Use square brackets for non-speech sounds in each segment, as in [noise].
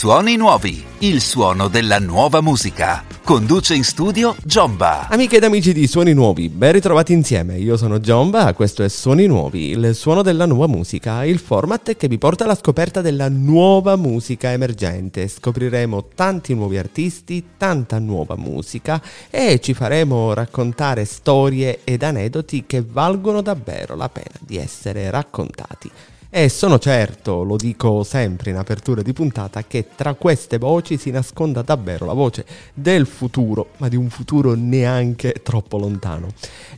Suoni nuovi, il suono della nuova musica. Conduce in studio Giomba. Amiche ed amici di Suoni Nuovi, ben ritrovati insieme. Io sono Giomba, questo è Suoni Nuovi, il suono della nuova musica, il format che vi porta alla scoperta della nuova musica emergente. Scopriremo tanti nuovi artisti, tanta nuova musica e ci faremo raccontare storie ed aneddoti che valgono davvero la pena di essere raccontati. E sono certo, lo dico sempre in apertura di puntata, che tra queste voci si nasconda davvero la voce del futuro, ma di un futuro neanche troppo lontano.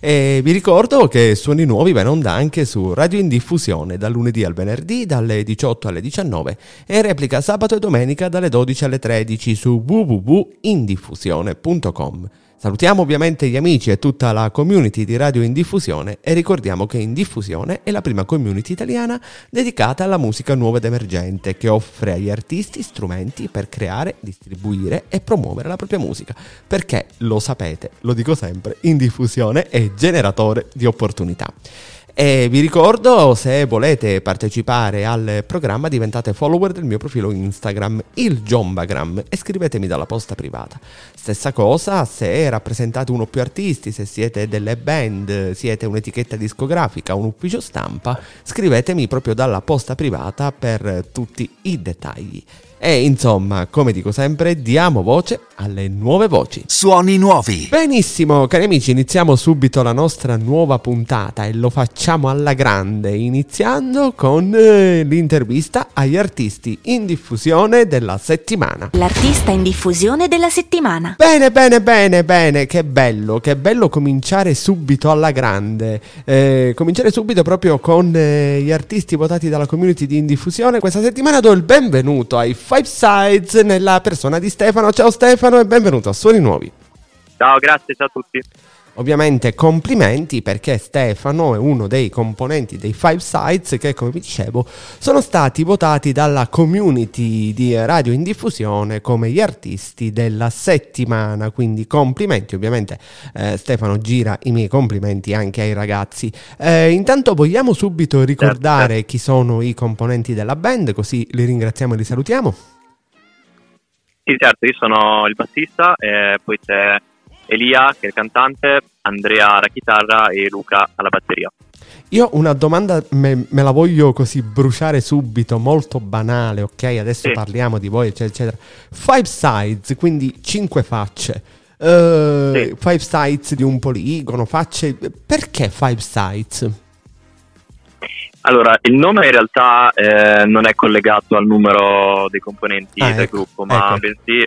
E vi ricordo che Suoni Nuovi va in onda anche su Radio in Diffusione dal lunedì al venerdì dalle 18 alle 19 e replica sabato e domenica dalle 12 alle 13 su www.indiffusione.com. Salutiamo ovviamente gli amici e tutta la community di Radio in Diffusione e ricordiamo che In Diffusione è la prima community italiana dedicata alla musica nuova ed emergente che offre agli artisti strumenti per creare, distribuire e promuovere la propria musica. Perché, lo sapete, lo dico sempre, In Diffusione è generatore di opportunità. E vi ricordo, se volete partecipare al programma, diventate follower del mio profilo Instagram, il Jombagram, e scrivetemi dalla posta privata. Stessa cosa se rappresentate uno o più artisti, se siete delle band, siete un'etichetta discografica, un ufficio stampa, scrivetemi proprio dalla posta privata per tutti i dettagli. E insomma, come dico sempre, diamo voce alle nuove voci. Suoni nuovi. Benissimo, cari amici, iniziamo subito la nostra nuova puntata e lo facciamo alla grande, iniziando con eh, l'intervista agli artisti in diffusione della settimana. L'artista in diffusione della settimana. Bene, bene, bene, bene, che bello, che bello cominciare subito alla grande. Eh, cominciare subito proprio con eh, gli artisti votati dalla community di Indiffusione. Questa settimana do il benvenuto ai Five Sides nella persona di Stefano. Ciao Stefano e benvenuto a Suoni Nuovi. Ciao, grazie, ciao a tutti. Ovviamente complimenti perché Stefano è uno dei componenti dei Five Sides che, come vi dicevo, sono stati votati dalla community di Radio in Diffusione come gli artisti della settimana. Quindi complimenti, ovviamente eh, Stefano gira i miei complimenti anche ai ragazzi. Eh, intanto vogliamo subito ricordare Certo. chi sono i componenti della band, così li ringraziamo e li salutiamo. Sì, certo, io sono il bassista, e poi c'è Elia che è il cantante, Andrea alla chitarra e Luca alla batteria. Io una domanda me, me la voglio così bruciare subito, molto banale, ok? Adesso Sì. parliamo di voi, eccetera, eccetera. Five sides, quindi cinque facce. Eh, Sì. Five sides di un poligono, facce... Perché five sides? Allora, il nome in realtà eh, non è collegato al numero dei componenti Ah, del ecco, gruppo, ma ecco. bensì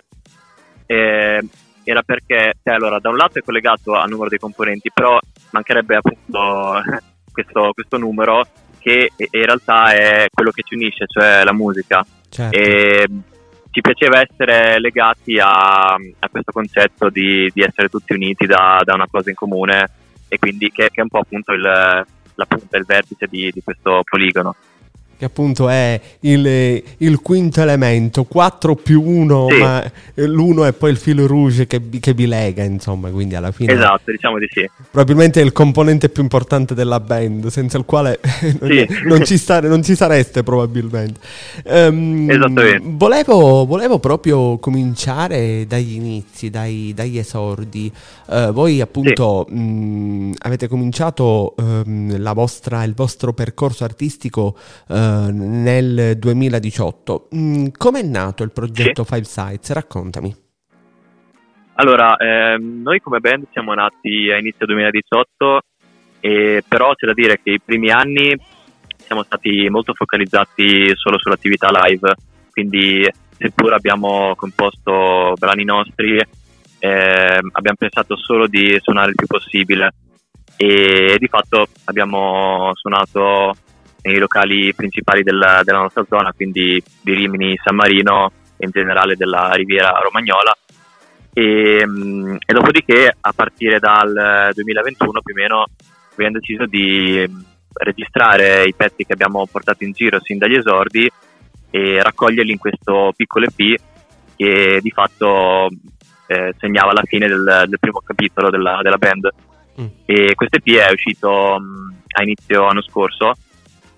eh, era perché, cioè, allora, da un lato è collegato al numero dei componenti, però mancherebbe appunto [laughs] questo, questo numero che in realtà è quello che ci unisce, cioè la musica. Certo. e ci piaceva essere legati a, a questo concetto di, di essere tutti uniti da, da una cosa in comune e quindi che, che è un po' appunto il, la punta, il vertice di, di questo poligono. Che appunto è il, il quinto elemento, 4 più 1, Sì. ma l'uno è poi il filo rouge che, vi- che vi lega, insomma, quindi alla fine... Esatto, diciamo di sì. Probabilmente è il componente più importante della band, senza il quale [laughs] non, Sì. non ci, stare- non ci sareste probabilmente. Ehm, Esattamente. Volevo, volevo proprio cominciare dagli inizi, dai- dagli esordi. Eh, voi appunto mh, avete cominciato la vostra- il vostro percorso artistico eh, nel 2018. Mm, Com'è nato il progetto Five Sides? Raccontami. Allora, ehm, noi come band siamo nati a inizio 2018, e però c'è da dire che i primi anni siamo stati molto focalizzati solo sull'attività live, quindi seppur abbiamo composto brani nostri, ehm, abbiamo pensato solo di suonare il più possibile e di fatto abbiamo suonato nei locali principali della, della nostra zona, quindi di Rimini, San Marino e in generale della Riviera Romagnola e, mm, e dopodiché a partire dal 2021 più o meno abbiamo deciso di mm, registrare i pezzi che abbiamo portato in giro sin dagli esordi e raccoglierli in questo piccolo EP che di fatto eh, segnava la fine del, del primo capitolo della, della band Mm. e questo EP è uscito mm, a inizio anno scorso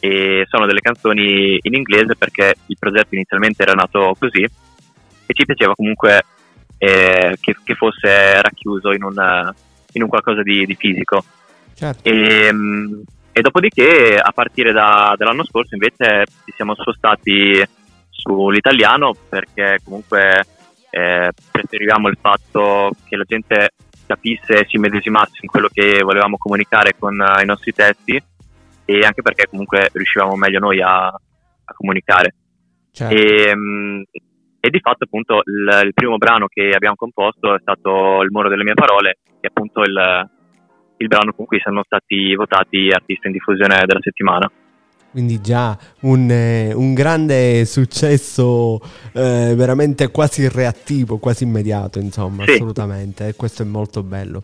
e sono delle canzoni in inglese perché il progetto inizialmente era nato così e ci piaceva comunque eh, che, che, fosse racchiuso in un, in un qualcosa di, di fisico. Certo. E, mm, e, dopodiché a partire da, dall'anno scorso invece ci siamo spostati sull'italiano perché comunque eh, preferivamo il fatto che la gente capisse e si medesimasse in quello che volevamo comunicare con uh, i nostri testi e anche perché comunque riuscivamo meglio noi a, a comunicare. Certo. E, um, e, di fatto appunto il, il, primo brano che abbiamo composto è stato Il muro delle mie parole, che è appunto il, il brano con cui sono stati votati artisti in diffusione della settimana quindi già un, eh, un grande successo eh, veramente quasi reattivo, quasi immediato, insomma, sì. assolutamente, e questo è molto bello.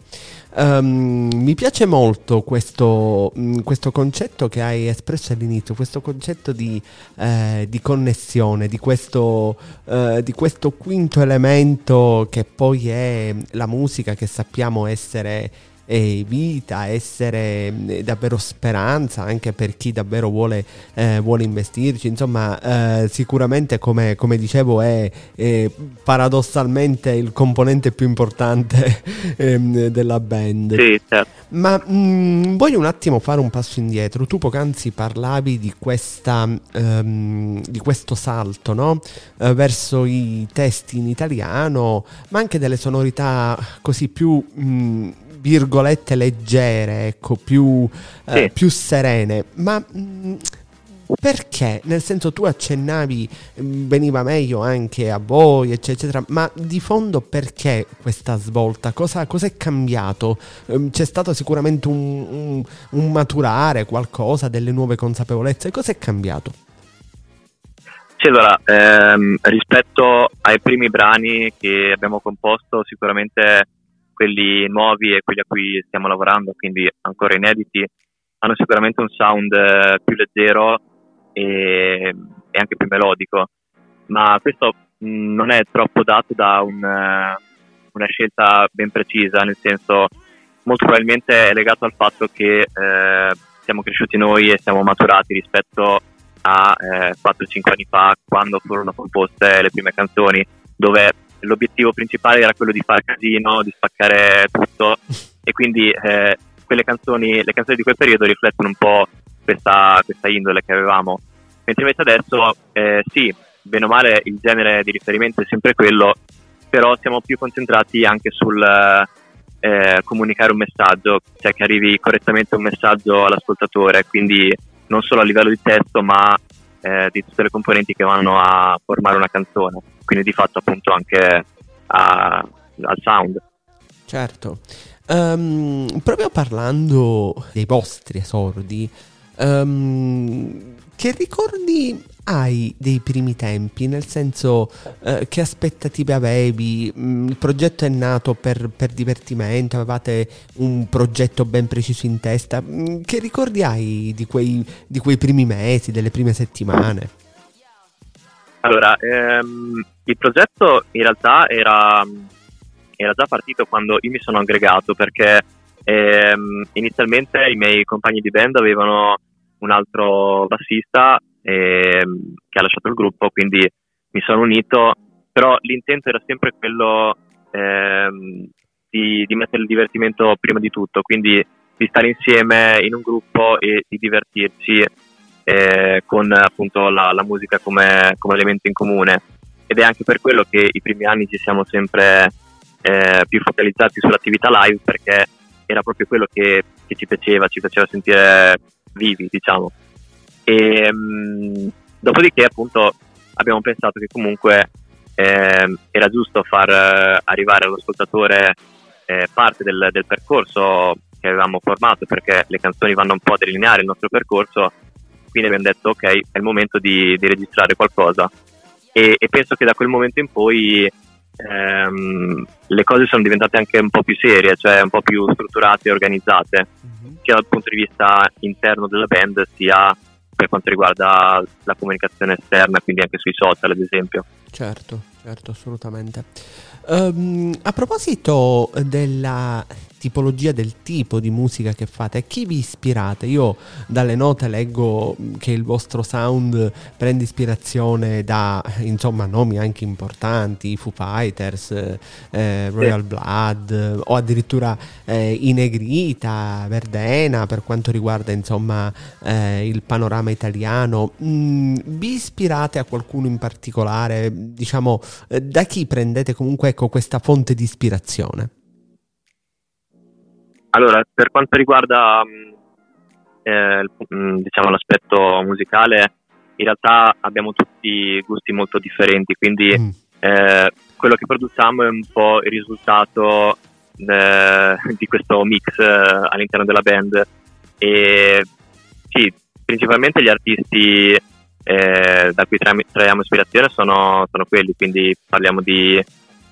Um, mi piace molto questo, mh, mm, questo, concetto che hai espresso all'inizio, questo concetto di, eh, di connessione, di questo, eh, di questo quinto elemento che poi è la musica che sappiamo essere vita, essere davvero speranza anche per chi davvero vuole, eh, vuole investirci. Insomma, eh, sicuramente come, come dicevo è, è, paradossalmente il componente più importante [laughs] eh, della band. Sì, certo. Ma mh, voglio un attimo fare un passo indietro. Tu poc'anzi parlavi di, questa, um, di questo salto no? uh, verso i testi in italiano, ma anche delle sonorità così più... Mh, virgolette leggere, ecco, più, eh, sì. eh, più serene. Ma mh, mm, perché? Nel senso tu accennavi mm, veniva meglio anche a voi, eccetera, ma di fondo perché questa svolta? Cosa, cosa è cambiato? Ehm, c'è stato sicuramente un, un, un maturare qualcosa, delle nuove consapevolezze, cosa è cambiato? Sì, allora, ehm, rispetto ai primi brani che abbiamo composto, sicuramente quelli nuovi e quelli a cui stiamo lavorando, quindi ancora inediti, hanno sicuramente un sound eh, più leggero e, e, anche più melodico, ma questo mh, non è troppo dato da un, uh, una scelta ben precisa, nel senso molto probabilmente è legato al fatto che eh, siamo cresciuti noi e siamo maturati rispetto a eh, 4-5 anni fa quando furono composte le prime canzoni, dove l'obiettivo principale era quello di fare casino, di spaccare tutto e quindi eh, quelle canzoni, le canzoni di quel periodo riflettono un po' questa, questa indole che avevamo. Mentre invece adesso eh, sì, bene o male il genere di riferimento è sempre quello, però siamo più concentrati anche sul eh, comunicare un messaggio, cioè che arrivi correttamente un messaggio all'ascoltatore, quindi non solo a livello di testo ma eh, di tutte le componenti che vanno a formare una canzone, quindi di fatto appunto anche a, al sound. Certo. Um, proprio parlando dei vostri esordi, um, che ricordi hai dei primi tempi? Nel senso, eh, che aspettative avevi? Mm, il progetto è nato per, per, divertimento? Avevate un progetto ben preciso in testa? Mm, che ricordi hai di quei, di quei primi mesi, delle prime settimane? Allora, ehm, il progetto in realtà era, era, già partito quando io mi sono aggregato perché ehm, inizialmente i miei compagni di band avevano un altro bassista ehm, che ha lasciato il gruppo, quindi mi sono unito, però l'intento era sempre quello ehm, di, di, mettere il divertimento prima di tutto, quindi di stare insieme in un gruppo e di divertirci eh, con appunto la, la musica come, come, elemento in comune. Ed è anche per quello che i primi anni ci siamo sempre eh, più focalizzati sull'attività live perché era proprio quello che, che ci piaceva, ci faceva sentire vivi, diciamo. E, mh, dopodiché, appunto, abbiamo pensato che comunque eh, era giusto far eh, arrivare all'ascoltatore eh, parte del, del, percorso che avevamo formato, perché le canzoni vanno un po' a delineare il nostro percorso. Quindi abbiamo detto, ok, è il momento di, di registrare qualcosa. E, e, penso che da quel momento in poi ehm, le cose sono diventate anche un po' più serie, cioè un po' più strutturate e organizzate sia dal punto di vista interno della band sia per quanto riguarda la comunicazione esterna, quindi anche sui social ad esempio. Certo, certo, assolutamente. Um, a proposito della tipologia del tipo di musica che fate, a chi vi ispirate? Io dalle note leggo che il vostro sound prende ispirazione da insomma nomi anche importanti, Foo Fighters, eh, Royal sì. Blood o addirittura eh, i Negrita, Verdena per quanto riguarda insomma eh, il panorama italiano. Mm, vi ispirate a qualcuno in particolare? Diciamo, eh, da chi prendete comunque ecco, questa fonte di ispirazione? Allora, per quanto riguarda mm, eh, mm, diciamo, l'aspetto musicale, in realtà abbiamo tutti gusti molto differenti, quindi mm. eh, quello che produciamo è un po' il risultato eh, [laughs] di questo mix eh, all'interno della band. E sì, principalmente gli artisti eh, da cui traiamo, ispirazione sono, sono, quelli, quindi parliamo di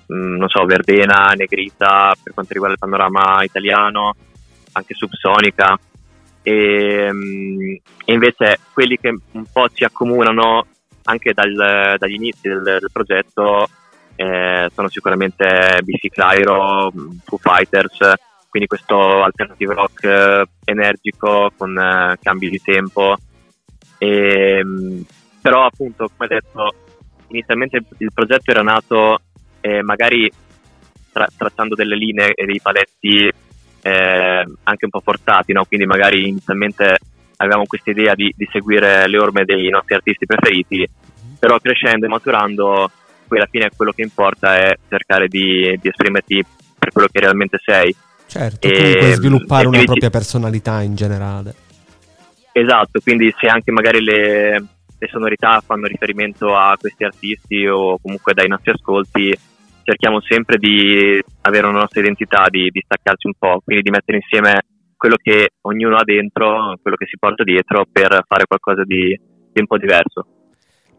non so, Verdena, Negrita per quanto riguarda il panorama italiano, anche Subsonica. E, mm, e invece quelli che un po' ci accomunano anche dal, dagli inizi del, del progetto eh, sono sicuramente Biffy Clyro, Foo Fighters, quindi questo alternative rock eh, energico con eh, cambi di tempo. E, mm, però appunto, come detto, inizialmente il progetto era nato eh, magari tra- trattando delle linee e dei paletti eh, anche un po' forzati, no? quindi magari inizialmente avevamo questa idea di, di, seguire le orme dei nostri artisti preferiti, però crescendo e maturando poi alla fine quello che importa è cercare di, di esprimerti per quello che realmente sei. Certo, e, comunque sviluppare una propria personalità in generale. Esatto, quindi se anche magari le, le sonorità fanno riferimento a questi artisti o comunque dai nostri ascolti, cerchiamo sempre di avere una nostra identità, di, di staccarci un po', quindi di mettere insieme quello che ognuno ha dentro, quello che si porta dietro per fare qualcosa di, di un po' diverso.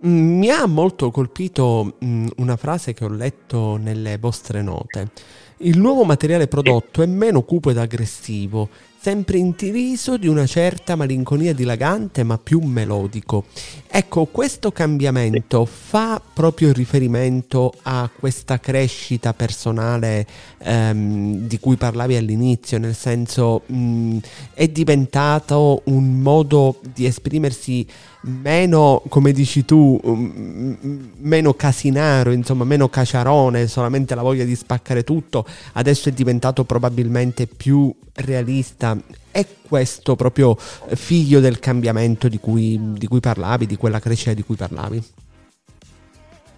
Mm, mi ha molto colpito mm, una frase che ho letto nelle vostre note. Il nuovo materiale prodotto è meno cupo ed aggressivo, sempre intriso di una certa malinconia dilagante ma più melodico. Ecco, questo cambiamento fa proprio riferimento a questa crescita personale ehm, di cui parlavi all'inizio, nel senso mh, è diventato un modo di esprimersi meno, come dici tu, meno casinaro, insomma, meno caciarone, solamente la voglia di spaccare tutto, adesso è diventato probabilmente più realista. È questo proprio figlio del cambiamento di cui, di cui parlavi, di quella crescita di cui parlavi?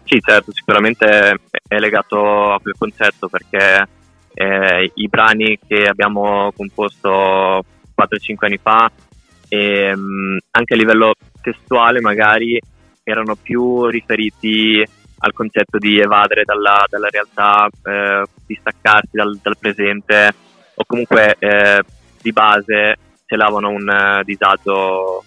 Sì, certo, sicuramente è legato a quel concetto perché eh, i brani che abbiamo composto 4-5 anni fa e, um, anche a livello testuale magari erano più riferiti al concetto di evadere dalla, dalla realtà, eh, distaccarsi dal, dal, presente o comunque eh, di base celavano un uh, disagio,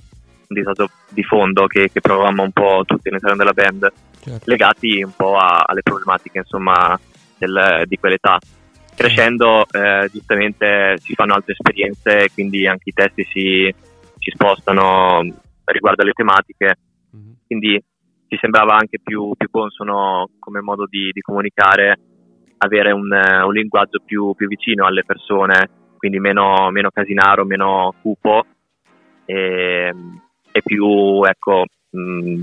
un disagio di fondo che, che provavamo un po' tutti all'interno della band, certo. legati un po' a, alle problematiche insomma del, di quell'età. Crescendo eh, giustamente si fanno altre esperienze quindi anche i testi si, si spostano riguardo alle tematiche, mm-hmm. quindi ci sembrava anche più, più consono come modo di, di comunicare avere un, un linguaggio più, più, vicino alle persone, quindi meno, meno casinaro, meno cupo e, e più ecco, mh,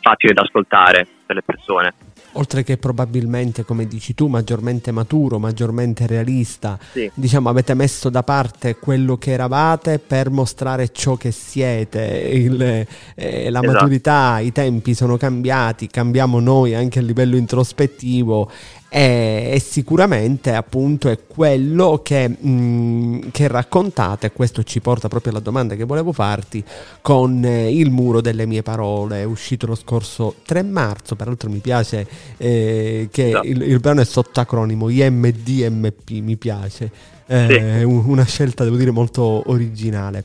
facile da ascoltare per le persone oltre che probabilmente, come dici tu, maggiormente maturo, maggiormente realista, sì. diciamo avete messo da parte quello che eravate per mostrare ciò che siete, Il, eh, la esatto. maturità, i tempi sono cambiati, cambiamo noi anche a livello introspettivo e, e sicuramente appunto è quello che, mh, mm, che, raccontate, questo ci porta proprio alla domanda che volevo farti, con eh, il muro delle mie parole, uscito lo scorso 3 marzo, peraltro mi piace eh, che no. il, il brano è sotto acronimo IMDMP, mi piace, eh, sì. una scelta devo dire molto originale.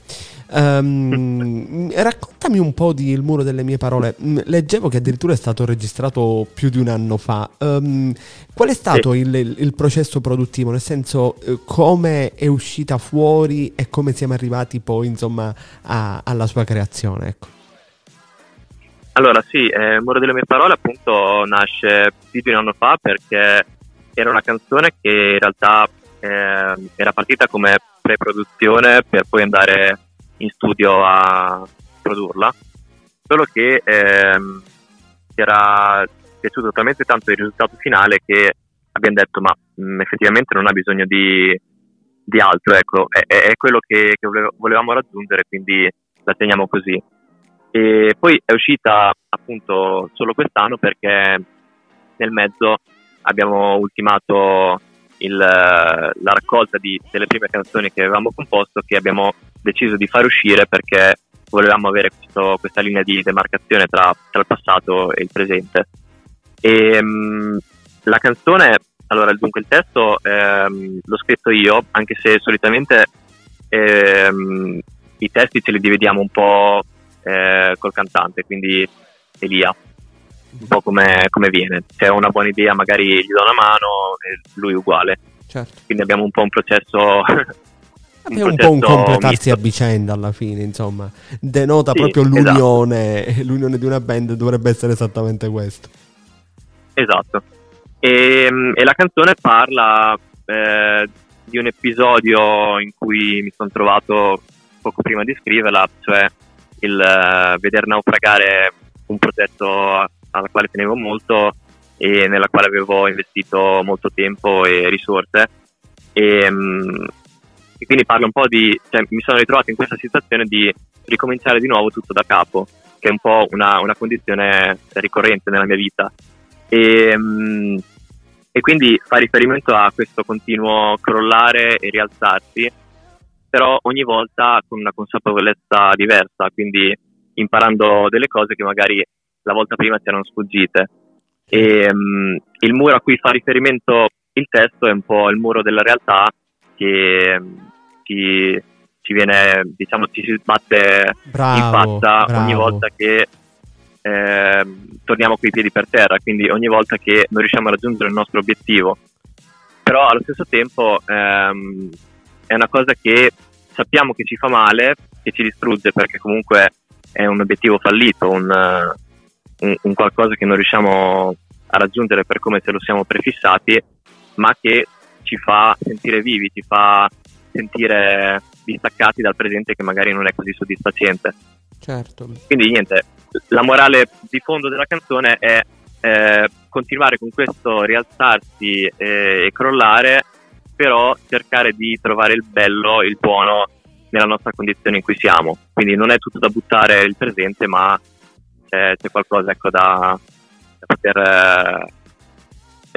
Um, [laughs] raccontami un po' di Il muro delle mie parole. Mm, leggevo che addirittura è stato registrato più di un anno fa. Um, qual è stato sì. il, il, processo produttivo? Nel senso, eh, come è uscita fuori e come siamo arrivati poi, insomma, a, alla sua creazione? Ecco. Allora, sì, eh, Il muro delle mie parole appunto nasce più di un anno fa perché era una canzone che in realtà eh, era partita come pre-produzione per poi andare in studio a produrla, solo che ehm, era piaciuto talmente tanto il risultato finale che abbiamo detto ma mh, mm, effettivamente non ha bisogno di, di altro, ecco, è, è quello che, che, volevamo raggiungere, quindi la teniamo così. E poi è uscita appunto solo quest'anno perché nel mezzo abbiamo ultimato il, la raccolta di, delle prime canzoni che avevamo composto che abbiamo deciso di far uscire perché volevamo avere questo, questa linea di demarcazione tra, tra, il passato e il presente. E, um, la canzone, allora dunque il testo um, l'ho scritto io, anche se solitamente um, i testi ce li dividiamo un po' eh, col cantante, quindi Elia, un po' come, come viene. Se ho una buona idea magari gli do una mano e lui uguale. Certo. Quindi abbiamo un po' un processo [laughs] è un po' un completarsi misto. a vicenda alla fine, insomma, denota sì, proprio l'unione, esatto. [laughs] l'unione di una band dovrebbe essere esattamente questo. Esatto. E, e la canzone parla eh, di un episodio in cui mi sono trovato poco prima di scriverla, cioè il uh, veder naufragare un progetto alla quale tenevo molto e nella quale avevo investito molto tempo e risorse. E, um, e quindi parlo un po' di, cioè, mi sono ritrovato in questa situazione di ricominciare di nuovo tutto da capo, che è un po' una, una condizione ricorrente nella mia vita. E, um, e quindi fa riferimento a questo continuo crollare e rialzarsi, però ogni volta con una consapevolezza diversa, quindi imparando delle cose che magari la volta prima ti erano sfuggite. E um, il muro a cui fa riferimento il testo è un po' il muro della realtà che ci, ci viene, diciamo, ci si sbatte bravo, in faccia bravo. ogni volta che eh, torniamo coi piedi per terra, quindi ogni volta che non riusciamo a raggiungere il nostro obiettivo. Però allo stesso tempo ehm, è una cosa che sappiamo che ci fa male, che ci distrugge perché comunque è un obiettivo fallito, un, un, un qualcosa che non riusciamo a raggiungere per come se lo siamo prefissati, ma che ci fa sentire vivi, ci fa sentire distaccati dal presente che magari non è così soddisfacente. Certo. Quindi niente, la morale di fondo della canzone è eh, continuare con questo rialzarsi e, e crollare, però cercare di trovare il bello, il buono nella nostra condizione in cui siamo. Quindi non è tutto da buttare il presente, ma c'è, c'è qualcosa ecco, da, da poter eh,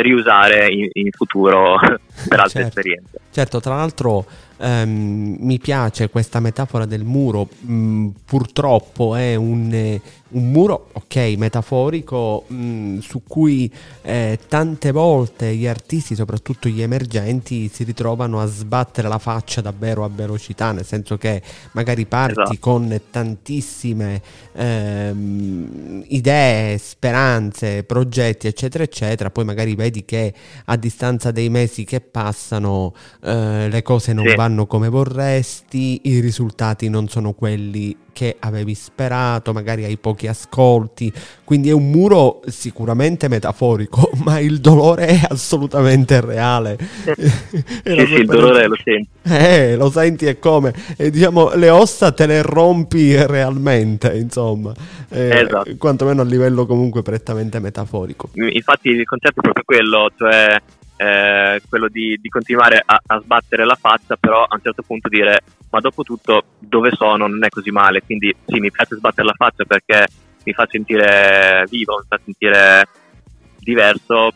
riusare in, in futuro [laughs] per altre certo. esperienze. Certo, tra l'altro ehm, mi piace questa metafora del muro, mm, purtroppo è un, eh, un, muro, ok, metaforico, mh, mm, su cui eh, tante volte gli artisti, soprattutto gli emergenti, si ritrovano a sbattere la faccia davvero a velocità, nel senso che magari parti esatto. con tantissime ehm, idee, speranze, progetti, eccetera, eccetera, poi magari vedi che a distanza dei mesi che passano eh, le cose non sì. vanno come vorresti, i risultati non sono quelli che avevi sperato, magari hai pochi ascolti, quindi è un muro sicuramente metaforico, [laughs] ma il dolore è assolutamente reale. sì, [laughs] sì, il dolore lo senti. Eh, lo senti e come? E diciamo, le ossa te le rompi realmente, insomma, eh, esatto. quantomeno a livello comunque prettamente metaforico. Infatti il concetto è proprio quello, cioè eh, quello di, di continuare a, a, sbattere la faccia, però a un certo punto dire ma dopo tutto dove sono non è così male, quindi sì mi piace sbattere la faccia perché mi fa sentire vivo, mi fa sentire diverso,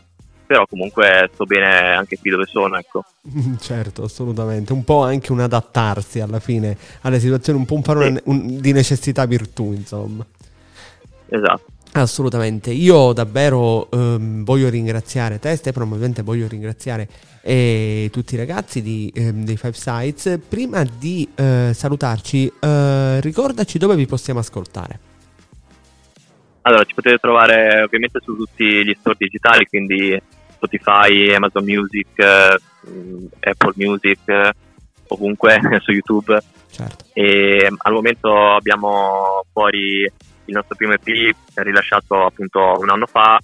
però comunque sto bene anche qui dove sono, ecco. [laughs] Certo, assolutamente, un po' anche un adattarsi alla fine alle situazioni, un po' un fare sì. un, di necessità virtù, insomma. Esatto. Assolutamente, io davvero ehm, voglio ringraziare te Stefano, ovviamente voglio ringraziare eh, tutti i ragazzi di, ehm, dei Five Sites. Prima di eh, salutarci, eh, ricordaci dove vi possiamo ascoltare. Allora, ci potete trovare ovviamente su tutti gli store digitali, quindi Spotify, Amazon Music, eh, Apple Music, ovunque [laughs] su YouTube. Certo. E al momento abbiamo fuori il nostro primo EP rilasciato appunto un anno fa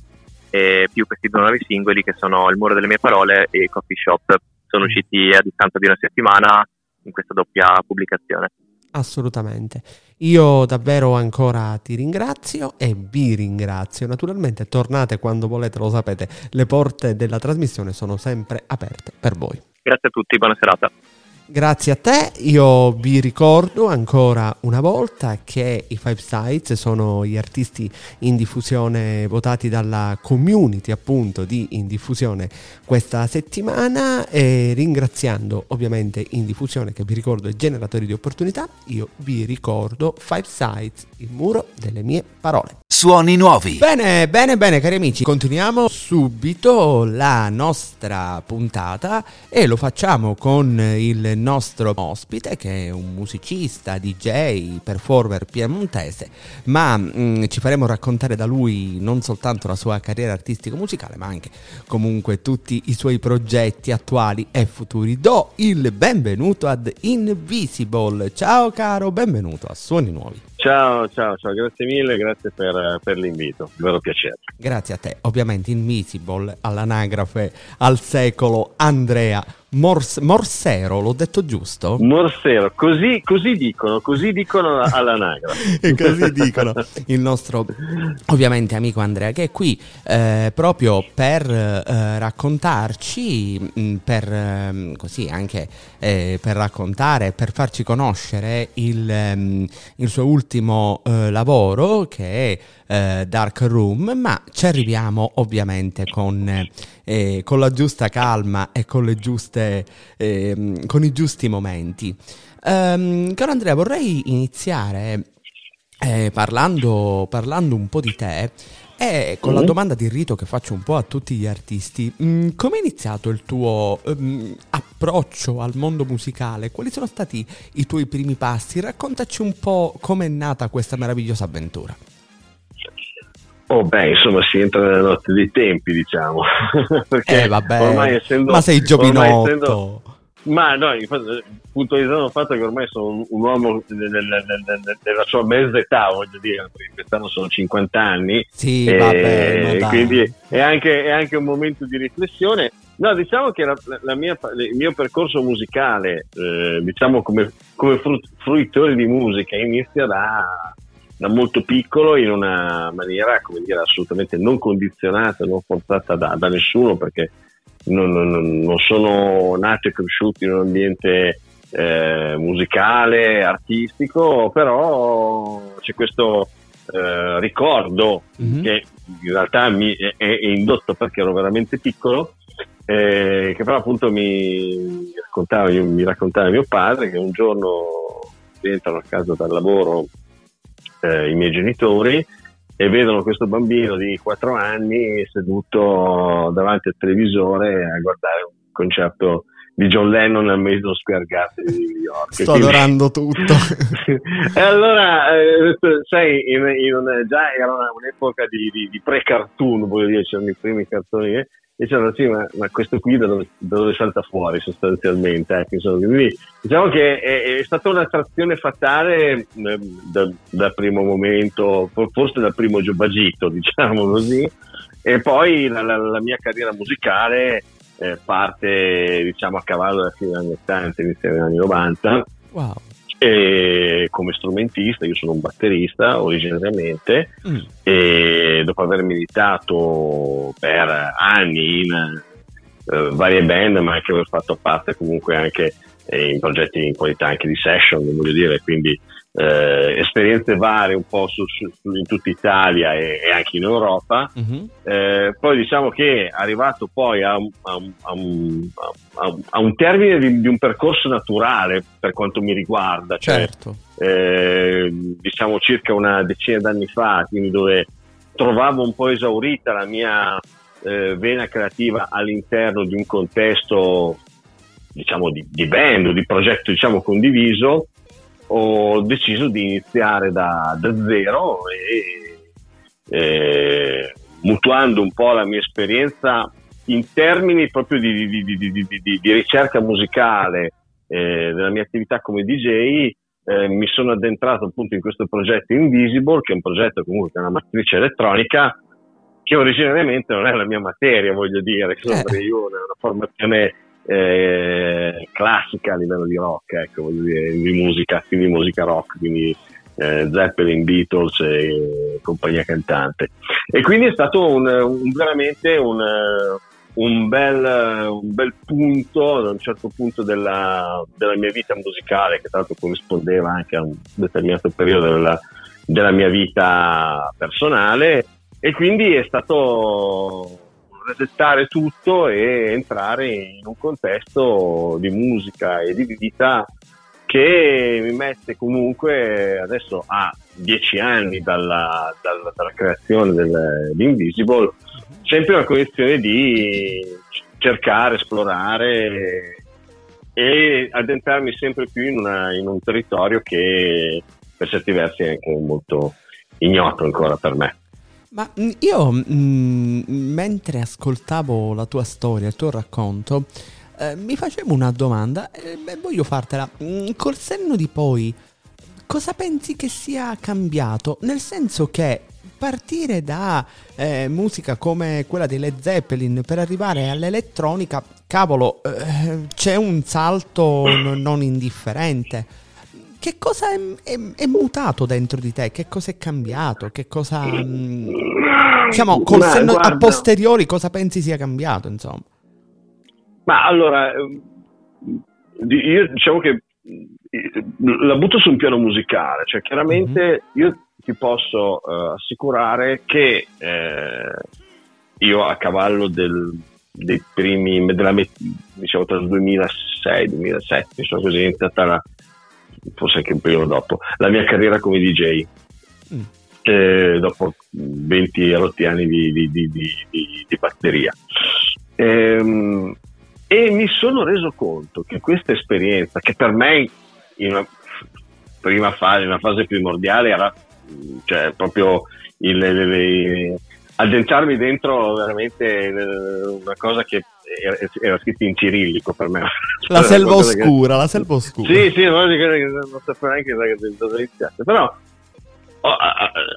e più questi due nuovi singoli che sono Il muro delle mie parole e Coffee Shop. sono usciti a distanza di una settimana in questa doppia pubblicazione. Assolutamente. Io davvero ancora ti ringrazio e vi ringrazio. Naturalmente tornate quando volete, lo sapete, le porte della trasmissione sono sempre aperte per voi. Grazie a tutti, buona serata. Grazie a te, io vi ricordo ancora una volta che i Five Sites sono gli artisti in diffusione votati dalla community appunto di In Diffusione questa settimana e ringraziando ovviamente In Diffusione che vi ricordo è generatori di opportunità, io vi ricordo Five Sites, il muro delle mie parole. Suoni nuovi. Bene, bene, bene cari amici, continuiamo subito la nostra puntata e lo facciamo con il nostro ospite che è un musicista, DJ, performer piemontese, ma mh, mm, ci faremo raccontare da lui non soltanto la sua carriera artistico-musicale, ma anche comunque tutti i suoi progetti attuali e futuri. Do il benvenuto ad Invisible. Ciao caro, benvenuto a Suoni Nuovi. Ciao, ciao, ciao, grazie mille, grazie per, per l'invito, vero piacere. Grazie a te, ovviamente Invisible all'anagrafe al secolo Andrea Mors- Morsero, l'ho detto giusto? Morsero, così, così dicono, così dicono all'anagrafe. [laughs] così dicono il nostro ovviamente amico Andrea che è qui eh, proprio per eh, raccontarci, mh, mm, per eh, così anche eh, per raccontare, per farci conoscere il, um, il suo ultimo eh, lavoro che è eh, Dark Room, ma ci arriviamo ovviamente con, eh, con, la giusta calma e con, giuste, eh, con i giusti momenti. Um, caro Andrea, vorrei iniziare eh, parlando, parlando un po' di te e con mm. la domanda di rito che faccio un po' a tutti gli artisti, mm, come è iniziato il tuo um, approccio al mondo musicale? Quali sono stati i tuoi primi passi? Raccontaci un po' come è nata questa meravigliosa avventura. Oh beh, insomma si entra nella notte dei tempi, diciamo. [laughs] Perché eh, vabbè. ormai essendo... Ma sei giovinotto. Essendo, ma no, puntualizzando il fatto che ormai sono un, un uomo della sua mezza età, voglio dire, perché quest'anno sono 50 anni. Sì, e vabbè, quindi è anche, è anche, un momento di riflessione. No, diciamo che la, la mia, il mio percorso musicale, eh, diciamo come, come fruitore di musica, inizia da, da molto piccolo in una maniera, come dire, assolutamente non condizionata, non forzata da, da nessuno, perché non, non, non, sono nato e cresciuto in un ambiente eh, musicale, artistico, però c'è questo eh, ricordo mm-hmm. che in realtà mi è, è, indotto perché ero veramente piccolo, eh, che però appunto mi raccontava, mi raccontava mio padre che un giorno rientrano a casa dal lavoro eh, i miei genitori e vedono questo bambino di 4 anni seduto davanti al televisore a guardare un concerto di John Lennon al Madison Square Garden di New York. Sto Quindi... adorando tutto. [laughs] e allora, eh, sai, in, in, già era un'epoca di, di, di pre-cartoon, voglio dire, c'erano i primi cartoni, eh? Dicevano sì ma, ma, questo qui da dove, da dove, salta fuori sostanzialmente insomma, quindi diciamo che è, è stata un'attrazione fatale eh, da, dal primo momento forse dal primo giovagito [laughs] diciamo così. E poi la, la, la mia carriera musicale eh, parte diciamo a cavallo della fine degli anni 80 inizio degli anni 90 wow e come strumentista, io sono un batterista originariamente mm. e dopo aver militato per anni in eh, varie band ma anche aver fatto parte comunque anche eh, in progetti in qualità anche di session, voglio dire, quindi eh, esperienze varie un po' su, su, in tutta Italia e, e anche in Europa. Mm-hmm. Eh, poi diciamo che arrivato poi a, a, a, a un termine di, di, un percorso naturale per quanto mi riguarda, cioè, certo. eh, diciamo circa una decina d'anni fa, quindi dove trovavo un po' esaurita la mia eh, vena creativa all'interno di un contesto diciamo di, di band o di progetto diciamo condiviso ho deciso di iniziare da, da zero e, e, mutuando un po' la mia esperienza in termini proprio di, di, di, di ricerca musicale eh, della mia attività come DJ eh, mi sono addentrato appunto in questo progetto Invisible che è un progetto comunque che è una matrice elettronica che originariamente non è la mia materia voglio dire insomma eh. io ho una formazione eh, classica a livello di rock, ecco, di musica, quindi musica rock, quindi eh, Zeppelin, Beatles e compagnia cantante. E quindi è stato un, un, veramente un, bel, un, bel, punto, ad un certo punto della, della, mia vita musicale, che tra l'altro corrispondeva anche a un determinato periodo della, della mia vita personale, e quindi è stato resettare tutto e entrare in un contesto di musica e di vita che mi mette comunque adesso a dieci anni dalla, dalla, dalla creazione del, di Invisible sempre una condizione di cercare, esplorare e addentrarmi sempre più in, una, in un territorio che per certi versi è anche molto ignoto ancora per me. Ma mm, io mh, mm, mentre ascoltavo la tua storia, il tuo racconto, eh, mi facevo una domanda e eh, voglio fartela. Mm, col senno di poi, cosa pensi che sia cambiato? Nel senso che partire da eh, musica come quella dei Led Zeppelin per arrivare all'elettronica, cavolo, eh, c'è un salto n- non indifferente. Che cosa è, è, è, mutato dentro di te? Che cosa è cambiato? Che cosa... Mh, mm, diciamo, col senno guarda, a posteriori cosa pensi sia cambiato, insomma? Ma allora, ehm, io diciamo che eh, la butto su un piano musicale, cioè chiaramente mm-hmm. io ti posso uh, assicurare che eh, io a cavallo del, dei primi, della, diciamo tra il 2006 e il 2007, diciamo così, è iniziata la, forse anche un periodo dopo, la mia carriera come DJ. Mm. Eh, dopo 20 rotti anni di, di, di, di batteria. Ehm, e mi sono reso conto che questa esperienza, che per me in una prima fase, in una fase primordiale, era cioè, proprio il, il, il, addentrarmi dentro veramente una cosa che era, era scritta in cirillico per me. La [laughs] selva oscura, che... la selva oscura. Sì, sì, non, non sapevo neanche da dove iniziare. Però Oh,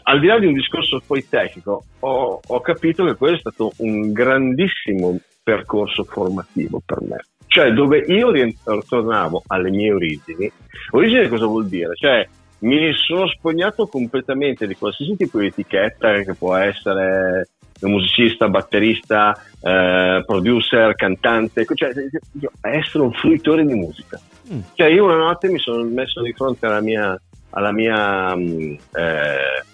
al di là di un discorso poi tecnico, ho, ho, capito che quello è stato un grandissimo percorso formativo per me. Cioè, dove io ritornavo alle mie origini, origine cosa vuol dire? Cioè, mi sono spognato completamente di qualsiasi tipo di etichetta che può essere un musicista, batterista, eh, producer, cantante, cioè io essere un fruitore di musica. Mm. Cioè io una notte mi sono messo di fronte alla mia, alla mia mm, eh,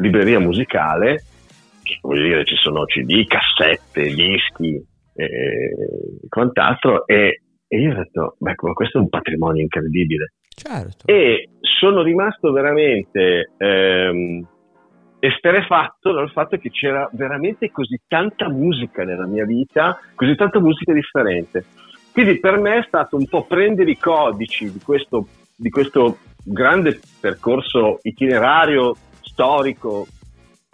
libreria musicale, che voglio dire ci sono CD, cassette, dischi, e quant'altro e, e, io ho detto, beh, questo è un patrimonio incredibile. Certo. E sono rimasto veramente ehm, esterefatto dal fatto che c'era veramente così tanta musica nella mia vita, così tanta musica differente. Quindi per me è stato un po' prendere i codici di questo, di questo grande percorso itinerario storico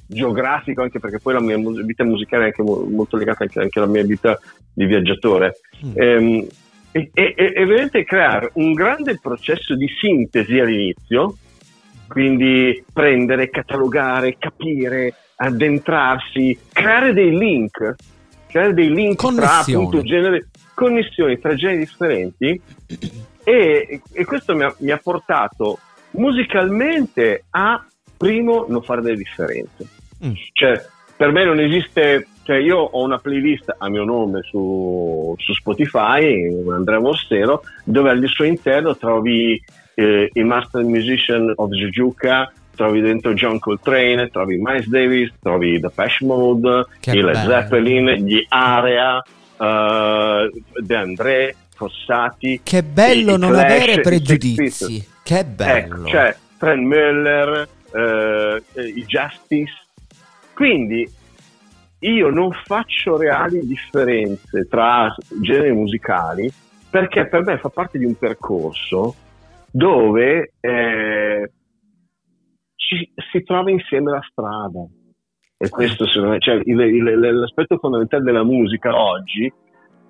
geografico, anche perché poi la mia vita musicale è anche molto legata anche, anche alla mia vita di viaggiatore. Mm. Ehm, e, e, e, veramente creare un grande processo di sintesi all'inizio, quindi prendere, catalogare, capire, addentrarsi, creare dei link, creare dei link tra appunto genere, connessioni tra generi differenti. E, e questo mi ha, mi ha portato musicalmente a primo non fare delle differenze. Mm. Cioè, per me non esiste, cioè io ho una playlist a mio nome su, su Spotify, Andrea Mostero, dove al suo interno trovi eh, il Master Musician of Jujuka, trovi dentro John Coltrane, trovi Miles Davis, trovi The Pesh Mode, che il bello. Zeppelin, gli Area, uh, De André, Fossati. Che bello non Clash, avere pregiudizi. Che bello. Ecco, cioè, Trent Miller, uh, i Justice, quindi io non faccio reali differenze tra generi musicali perché per me fa parte di un percorso dove eh, ci, si trova insieme la strada. E questo secondo me, cioè, il, il, l'aspetto fondamentale della musica oggi,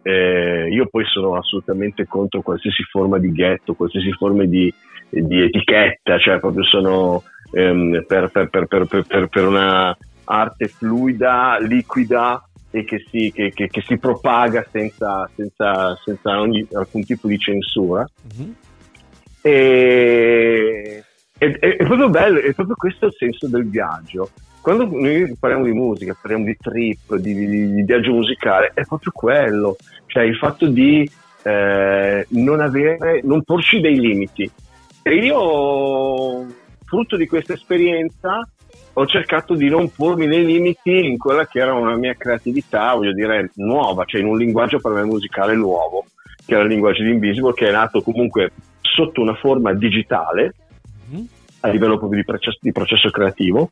eh, io poi sono assolutamente contro qualsiasi forma di ghetto, qualsiasi forma di, di etichetta, cioè proprio sono ehm, per, per, per, per, una arte fluida, liquida, e che si, che, che, che si propaga senza, senza, senza ogni, alcun tipo di censura. Mm-hmm. E, è, è, proprio bello, è proprio questo il senso del viaggio. Quando noi parliamo di musica, parliamo di trip, di, di, di viaggio musicale, è proprio quello, cioè il fatto di eh, non avere, non porci dei limiti. E io, frutto di questa esperienza, ho cercato di non pormi nei limiti in quella che era una mia creatività, voglio dire, nuova, cioè in un linguaggio per me musicale nuovo, che era il linguaggio di Invisible, che è nato comunque sotto una forma digitale, mm-hmm. a livello proprio di processo, di processo creativo.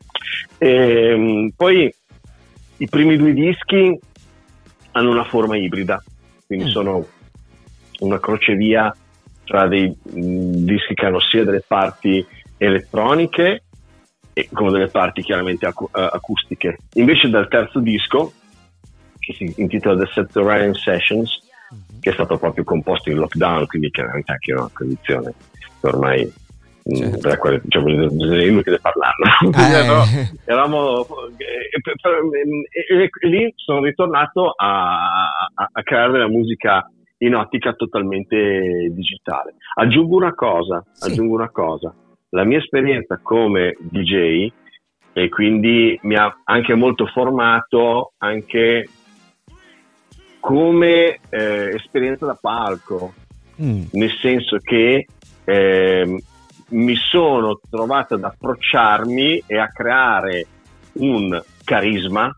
E, ehm, poi i primi due dischi hanno una forma ibrida, quindi mm. sono una crocevia tra dei mh, dischi che hanno sia delle parti elettroniche come delle parti chiaramente acu- uh, acustiche. Invece dal terzo disco, che si intitola The Subterranean Sessions, mm-hmm. Che è stato proprio composto in lockdown, quindi chiaramente anche una condizione ormai mm, certo. per la quale diciamo, è inutile parlarne. [laughs] Eh. no, eravamo, e, e, e, lì sono ritornato a, a, a creare della musica in ottica totalmente digitale. Aggiungo una cosa, sì. aggiungo una cosa la mia esperienza come DJ e quindi mi ha anche molto formato anche come eh, esperienza da palco, mm. nel senso che eh, mi sono trovato ad approcciarmi e a creare un carisma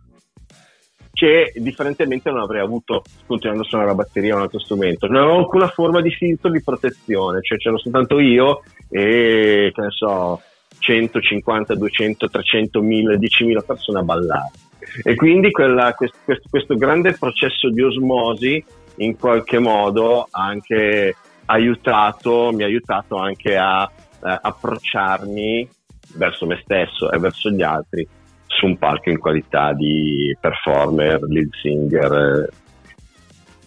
che differentemente non avrei avuto continuando a suonare la batteria o un altro strumento. Non avevo alcuna forma di filtro di protezione, cioè c'ero soltanto io e che ne so 150, 200, 300, 1000, 10.000 persone a ballare. E quindi quella, questo, questo, questo, grande processo di osmosi in qualche modo ha anche aiutato, mi ha aiutato anche a eh, approcciarmi verso me stesso e verso gli altri su un palco in qualità di performer, lead singer,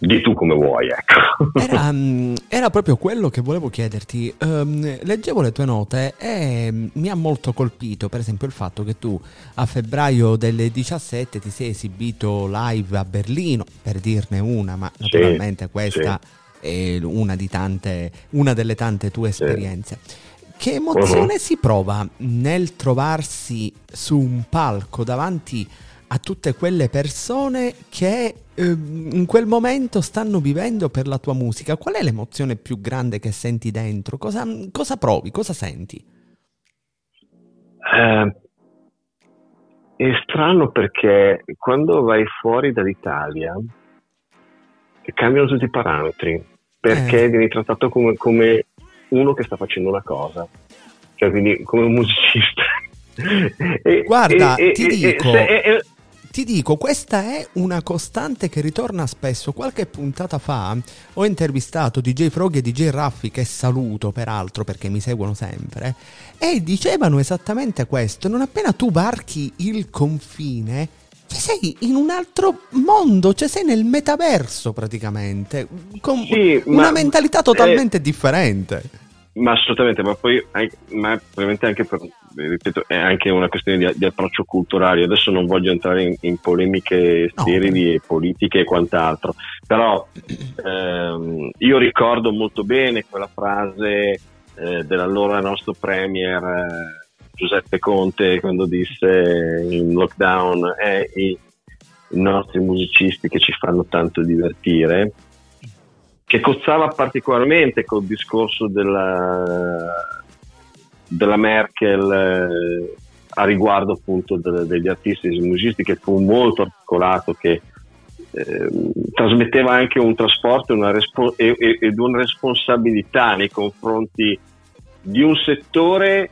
di tu come vuoi, ecco. Era, um, [laughs] era, proprio quello che volevo chiederti. Um, leggevo le tue note e mi ha molto colpito, per esempio, il fatto che tu a febbraio del 17 ti sei esibito live a Berlino, per dirne una, ma naturalmente sì, questa sì. è una, tante, una, delle tante tue esperienze. Sì. Che emozione uh-huh. si prova nel trovarsi su un palco davanti a tutte quelle persone che Ehm, in quel momento stanno vivendo per la tua musica, qual è l'emozione più grande che senti dentro? Cosa, cosa provi? Cosa senti? Eh, è strano perché quando vai fuori dall'Italia cambiano tutti i parametri perché eh. vieni trattato come, come, uno che sta facendo una cosa, cioè quindi come un musicista. [laughs] e, Guarda, e, ti e, dico... Se, ti dico, questa è una costante che ritorna spesso. Qualche puntata fa ho intervistato DJ Frog e DJ Raffi, che saluto peraltro perché mi seguono sempre, e dicevano esattamente questo. Non appena tu varchi il confine, cioè sei in un altro mondo, cioè sei nel metaverso praticamente, con sì, una mentalità totalmente è, differente. Ma assolutamente, ma poi ma probabilmente anche per, ripeto, è anche una questione di, di approccio culturale. Adesso non voglio entrare in, in polemiche sterili no. e politiche e quant'altro, però ehm, io ricordo molto bene quella frase eh, dell'allora nostro premier eh, Giuseppe Conte quando disse in lockdown eh, i, i nostri musicisti che ci fanno tanto divertire che cozzava particolarmente col discorso della, della Merkel eh, a riguardo appunto de, degli artisti e musicisti che fu molto articolato che eh, trasmetteva anche un trasporto una respo- ed una responsabilità nei confronti di un settore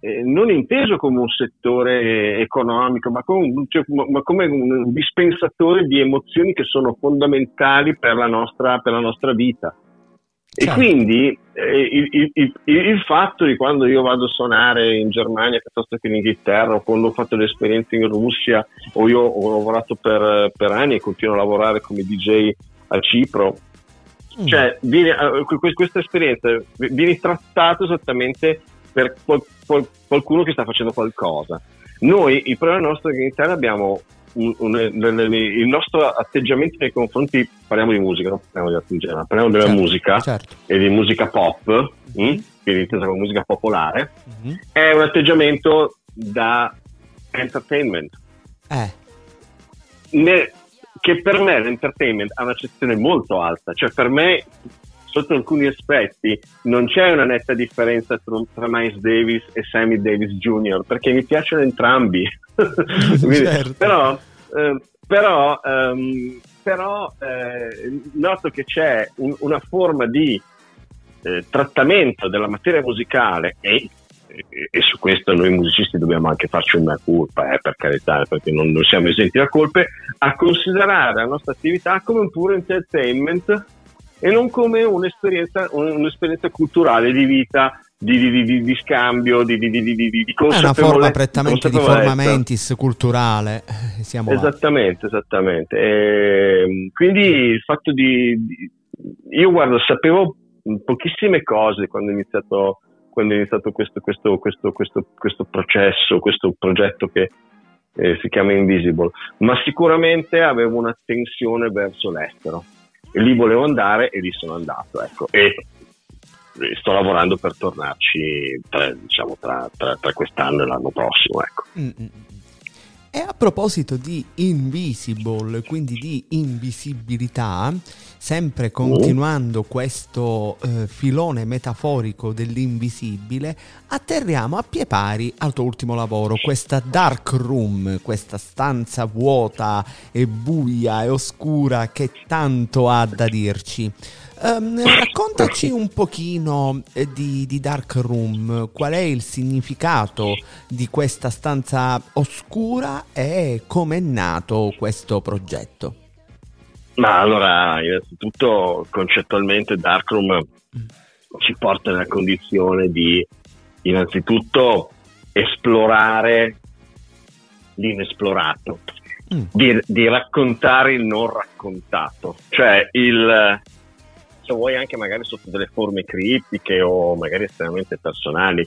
eh, non inteso come un settore economico, ma come, cioè, ma come, un dispensatore di emozioni che sono fondamentali per la nostra, per la nostra vita. Certo. E quindi eh, il, il, il, fatto di quando io vado a suonare in Germania piuttosto che in Inghilterra, o quando ho fatto l'esperienza in Russia, o io ho lavorato per, per anni e continuo a lavorare come DJ a Cipro, mm. cioè viene, uh, questa esperienza viene trattata esattamente per qual, qual, qualcuno che sta facendo qualcosa. Noi, il problema nostro è che in Italia abbiamo un, un, il nostro atteggiamento nei confronti, parliamo di musica, non parliamo di generale, parliamo della certo, musica certo. e di musica pop, mm-hmm. mh, quindi intesa come musica popolare, mm-hmm. è un atteggiamento da entertainment. Eh. Ne, che per me l'entertainment ha un'accezione molto alta, cioè per me sotto alcuni aspetti non c'è una netta differenza tra, tra Miles Davis e Sammy Davis Jr. perché mi piacciono entrambi. [laughs] Quindi, certo. Però, eh, però, ehm, però eh, noto che c'è un, una forma di eh, trattamento della materia musicale e, e, su questo noi musicisti dobbiamo anche farci una colpa, eh, per carità, perché non, non siamo esenti da colpe, a considerare la nostra attività come un puro entertainment e non come un'esperienza, un'esperienza culturale di vita, di, di, di, di scambio, di, di, di, di, di È una forma prettamente di forma mentis culturale. Eh, siamo esattamente, là. esattamente. E, ehm, quindi il fatto di, Io guardo, sapevo pochissime cose quando ho iniziato, quando ho iniziato questo, questo, questo, questo, questo processo, questo progetto che eh, si chiama Invisible, ma sicuramente avevo una tensione verso l'estero lì volevo andare e lì sono andato. Ecco. E sto lavorando per tornarci tra, diciamo, tra, tra, tra quest'anno e l'anno prossimo. Ecco. Mm-hmm. E a proposito di invisible, quindi di invisibilità, sempre continuando questo eh, filone metaforico dell'invisibile, atterriamo a pie pari al tuo ultimo lavoro, questa dark room, questa stanza vuota e buia e oscura che tanto ha da dirci. Um, raccontaci un pochino eh, di, di, Dark Room, qual è il significato di questa stanza oscura e come è nato questo progetto? Ma allora, innanzitutto concettualmente Dark Room ci porta nella condizione di innanzitutto esplorare l'inesplorato, mm. di, di raccontare il non raccontato, cioè il se vuoi anche magari sotto delle forme criptiche o magari estremamente personali,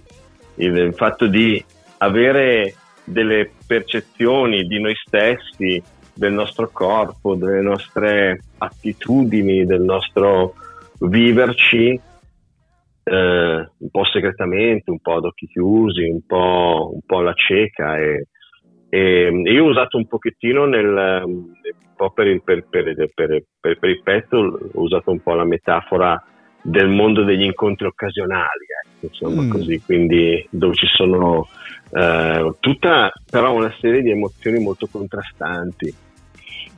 il, il fatto di avere delle percezioni di noi stessi, del nostro corpo, delle nostre attitudini, del nostro viverci eh, un po' segretamente, un po' ad occhi chiusi, un po', un po alla cieca e, e io ho usato un pochettino nel, un po' per il, per, per, per, il pezzo, ho usato un po' la metafora del mondo degli incontri occasionali, ecco, insomma mm. così, quindi dove ci sono eh, tutta però una serie di emozioni molto contrastanti.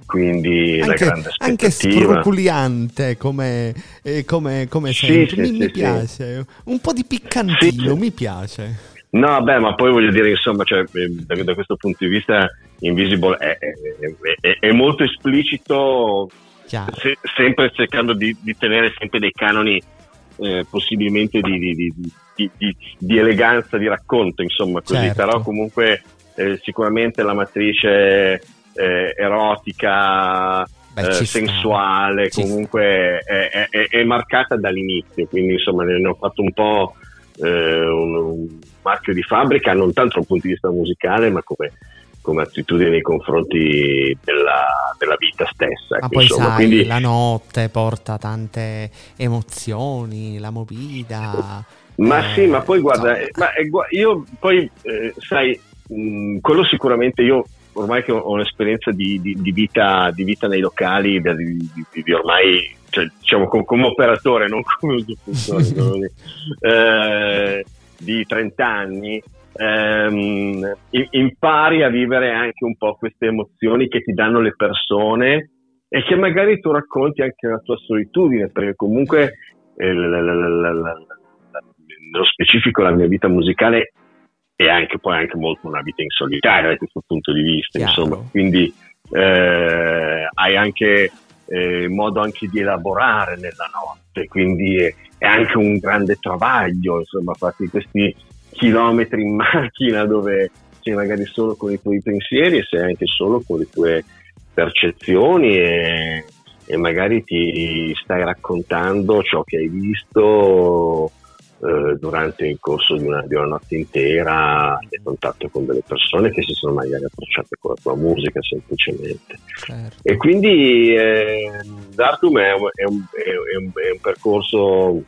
Quindi anche, la grande anche scroculiante come, eh, come, come sì, sempre, sì, mi, sì, mi piace, un po' di piccantino, mi piace. No, beh, ma poi voglio dire, insomma, cioè, eh, da, da, questo punto di vista, Invisible è, è, è, è molto esplicito, se, sempre cercando di, di, tenere sempre dei canoni eh, possibilmente di, di, di, eleganza di racconto, insomma, così, certo. però comunque eh, sicuramente la matrice eh, erotica. Beh, eh, sensuale comunque è, è, marcata dall'inizio quindi insomma ne ho fatto un po' eh, un, un, marchio di fabbrica, non tanto dal punto di vista musicale, ma come, come attitudine nei confronti della, della vita stessa. Ma poi insomma. sai, Quindi, la notte porta tante emozioni, la movida. Ma eh, sì, ma poi guarda, eh, ma, eh, io poi eh, sai, mh, quello sicuramente io ormai che ho un'esperienza di, di, di, vita, di vita, nei locali, di ormai cioè, diciamo come, come, operatore, non come usufruttore, [laughs] eh, di 30 anni, ehm, impari a vivere anche un po' queste emozioni che ti danno le persone e che magari tu racconti anche la tua solitudine, perché comunque eh, nello specifico la mia vita musicale è anche poi anche molto una vita in solitaria da questo punto di vista, Chiaro. insomma, quindi eh, hai anche eh, modo anche di elaborare nella notte, quindi è, è anche un grande travaglio, insomma, fatti questi chilometri in [laughs] macchina dove sei magari solo con i tuoi pensieri e sei anche solo con le tue percezioni e, e magari ti stai raccontando ciò che hai visto eh, durante il corso di una, di una, notte intera e contatto con delle persone che si sono magari approcciate con la tua musica semplicemente. Certo. E quindi eh, Dartum è un, è, un, è, un, è un, percorso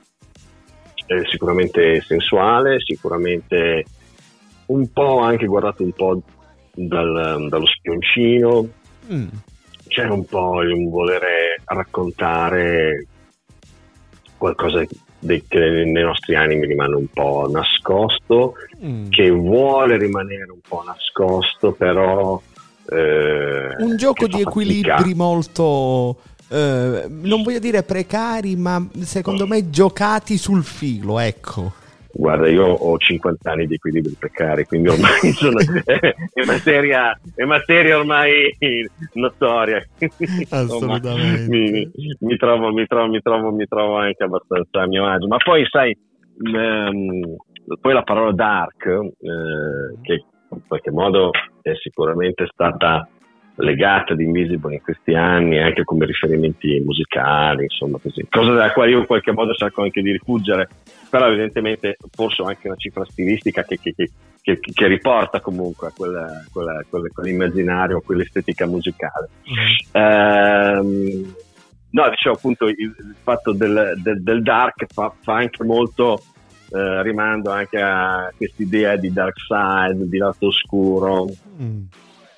eh, sicuramente sensuale, sicuramente un po' anche guardato un po' dal, dallo spioncino. Mm. C'è un po' un volere raccontare qualcosa de- che nei nostri animi rimane un po' nascosto, mm. che vuole rimanere un po' nascosto, però... Eh, un gioco di equilibri molto... Eh, non voglio dire precari, ma secondo me giocati sul filo, ecco. Guarda, io ho 50 anni di equilibrio precari, quindi ormai [laughs] sono, è, materia, è materia ormai notoria. Assolutamente. [laughs] mi, mi, trovo, mi, trovo, mi, trovo, mi trovo anche abbastanza a mio agio. Ma poi, sai, um, poi la parola dark, eh, che in qualche modo è sicuramente stata legata ad Invisible in questi anni anche come riferimenti musicali, insomma così. Cosa dalla quale io in qualche modo cerco anche di rifuggere, però evidentemente forse anche una cifra stilistica che, che, che, che riporta comunque a quella, quella, quella, quell'immaginario, quell'estetica musicale. Mm-hmm. Ehm, no, dicevo appunto il, il fatto del, del, del dark fa, fa, anche molto eh, rimando anche a questa idea di dark side, di lato oscuro. Mm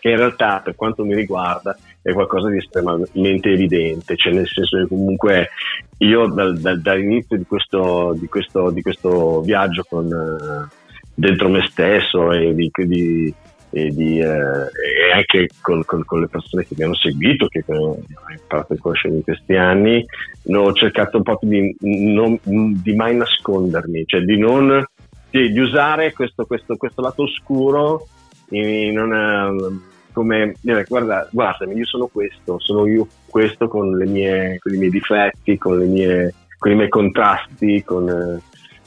che in realtà per quanto mi riguarda è qualcosa di estremamente evidente, cioè nel senso che comunque io dal, dal, dall'inizio di questo, di, questo, di questo, viaggio con, uh, dentro me stesso e, di, di, e, uh, e anche con, con, con, le persone che mi hanno seguito, che ho imparato a conoscere in questi anni, ho cercato un po' di, non, di mai nascondermi, cioè di non di, usare questo, questo, lato oscuro in una come dire, guarda, guardami, io sono questo, sono io questo con, mie, con i miei difetti, con, mie, con, i miei contrasti, con,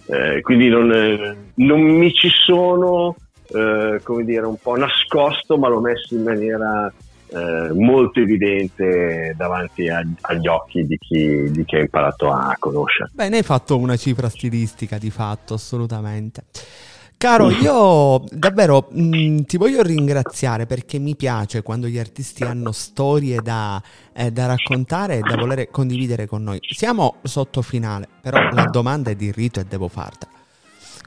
eh, quindi non, non, mi ci sono, eh, come dire, un po' nascosto, ma l'ho messo in maniera eh, molto evidente davanti a, agli occhi di chi, di chi ha imparato a conoscere. Beh, ne hai fatto una cifra stilistica di fatto, assolutamente. Caro, io davvero mh, mm, ti voglio ringraziare perché mi piace quando gli artisti hanno storie da, eh, da, raccontare e da voler condividere con noi. Siamo sotto finale, però la domanda è di rito e devo farla.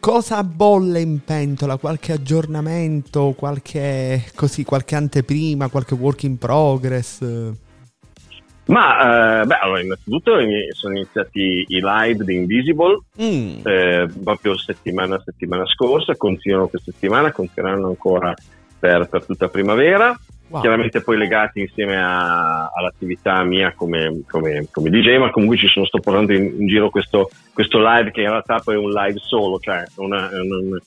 Cosa bolle in pentola? Qualche aggiornamento, qualche, così, qualche anteprima, qualche work in progress? Ma eh, beh, allora, innanzitutto sono iniziati i live di Invisible mm. eh, proprio settimana, settimana scorsa, continuano questa settimana, continueranno ancora per, per tutta primavera. Wow. Chiaramente poi legati insieme a, all'attività mia come, come, come, DJ, ma comunque ci sono, sto portando in, in giro questo, questo, live che in realtà poi è un live solo, cioè una, una,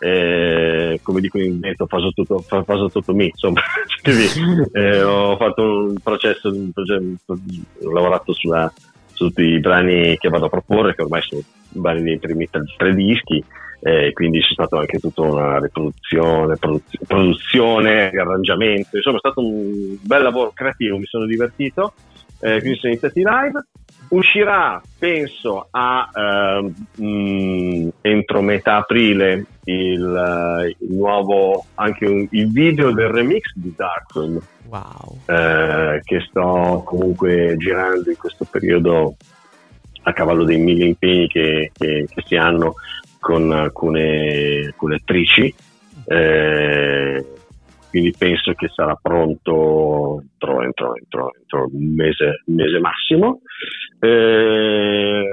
eh, come dico in detto, faso tutto, faso tutto me, insomma, [laughs] Quindi, eh, ho fatto un processo, un progetto, ho lavorato sulla, su tutti i brani che vado a proporre, che ormai sono brani dei primi tre dischi, eh, quindi c'è stata anche tutta una riproduzione, produz- produzione, arrangiamento, insomma è stato un bel lavoro creativo, mi sono divertito, eh, quindi sono iniziati live Uscirà, penso, a eh, mh, entro metà aprile il, il nuovo, anche un, il video del remix di Darkroom. Wow. Eh, che sto comunque girando in questo periodo a cavallo dei mille impegni che, che, che si hanno con alcune, alcune attrici. Eh, quindi penso che sarà pronto entro, entro, entro, entro un, mese, un, mese, massimo. Eh,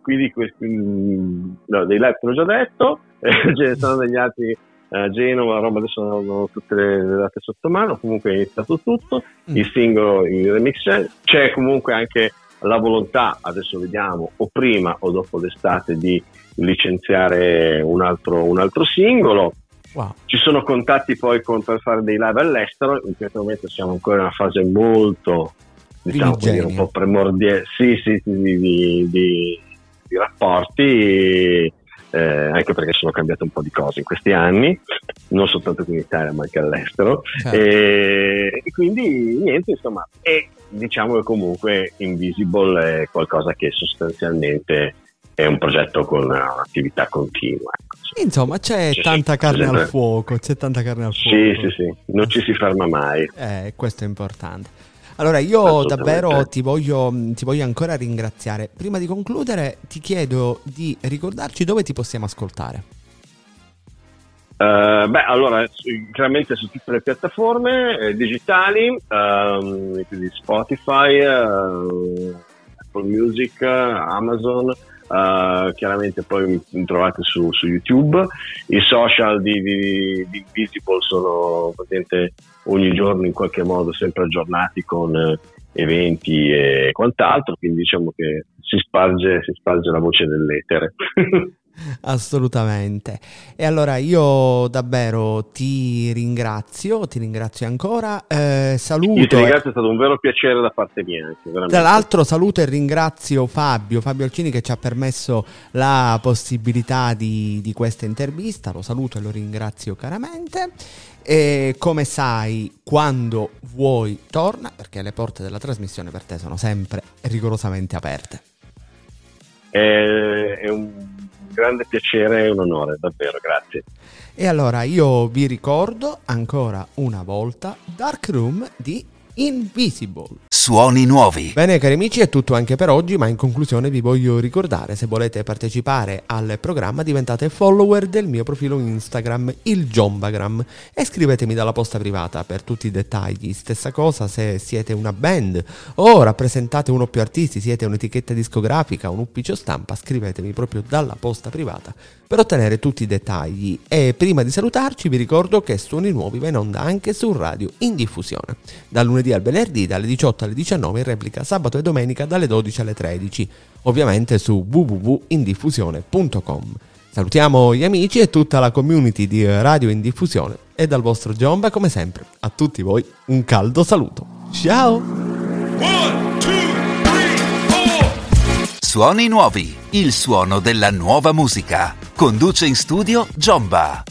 quindi questi, no, dei live che ho già detto, eh, [laughs] ce ne sono degli altri a Genova, Roma, adesso non ho tutte le, date sotto mano, comunque è iniziato tutto, mm. il singolo, il remix c'è, c'è comunque anche la volontà, adesso vediamo, o prima o dopo l'estate di licenziare un altro, un altro singolo. Wow. Ci sono contatti poi con, per fare dei live all'estero, in questo momento siamo ancora in una fase molto, diciamo così, un po' primordiale, sì, sì, di, di, di, di rapporti, eh, anche perché sono cambiate un po' di cose in questi anni, non soltanto qui in Italia ma anche all'estero. Certo. E, e, quindi niente, insomma, e diciamo che comunque Invisible è qualcosa che sostanzialmente è un progetto con un'attività continua. Ecco. Insomma, c'è, c'è tanta carne sempre... al fuoco, c'è tanta carne al fuoco. Sì, sì, sì, non ci si ferma mai. Eh, questo è importante. Allora, io davvero ti voglio, ti voglio, ancora ringraziare. Prima di concludere, ti chiedo di ricordarci dove ti possiamo ascoltare. Uh, beh, allora, chiaramente su tutte le piattaforme eh, digitali, um, quindi Spotify, uh, Apple Music, Amazon, uh, chiaramente poi mi trovate su, su, YouTube. I social di, di, di Invisible sono praticamente ogni giorno in qualche modo sempre aggiornati con eh, eventi e quant'altro, quindi diciamo che si sparge, si sparge la voce dell'etere. [laughs] [laughs] Assolutamente. E allora io davvero ti ringrazio, ti ringrazio ancora. Eh, saluto. Io ti ringrazio, è stato un vero piacere da parte mia. Anche, Tra l'altro saluto e ringrazio Fabio, Fabio Alcini che ci ha permesso la possibilità di, di questa intervista. Lo saluto e lo ringrazio caramente. E come sai, quando vuoi torna, perché le porte della trasmissione per te sono sempre rigorosamente aperte. È, è un grande piacere e un onore, davvero, grazie. E allora io vi ricordo ancora una volta Dark Room di Invisible. Suoni nuovi. Bene cari amici è tutto anche per oggi, ma in conclusione vi voglio ricordare se volete partecipare al programma diventate follower del mio profilo Instagram, il Jombagram, e scrivetemi dalla posta privata per tutti i dettagli. Stessa cosa se siete una band o rappresentate uno o più artisti, siete un'etichetta discografica, un ufficio stampa, scrivetemi proprio dalla posta privata per ottenere tutti i dettagli. E prima di salutarci vi ricordo che Suoni Nuovi va in onda anche su radio in diffusione, dal lunedì al venerdì dalle 18 alle 19 in replica sabato e domenica dalle 12 alle 13, ovviamente su www.indiffusione.com. Salutiamo gli amici e tutta la community di Radio in Diffusione e dal vostro Giomba come sempre a tutti voi un caldo saluto. Ciao! One, Suoni nuovi, il suono della nuova musica. Conduce in studio Giomba.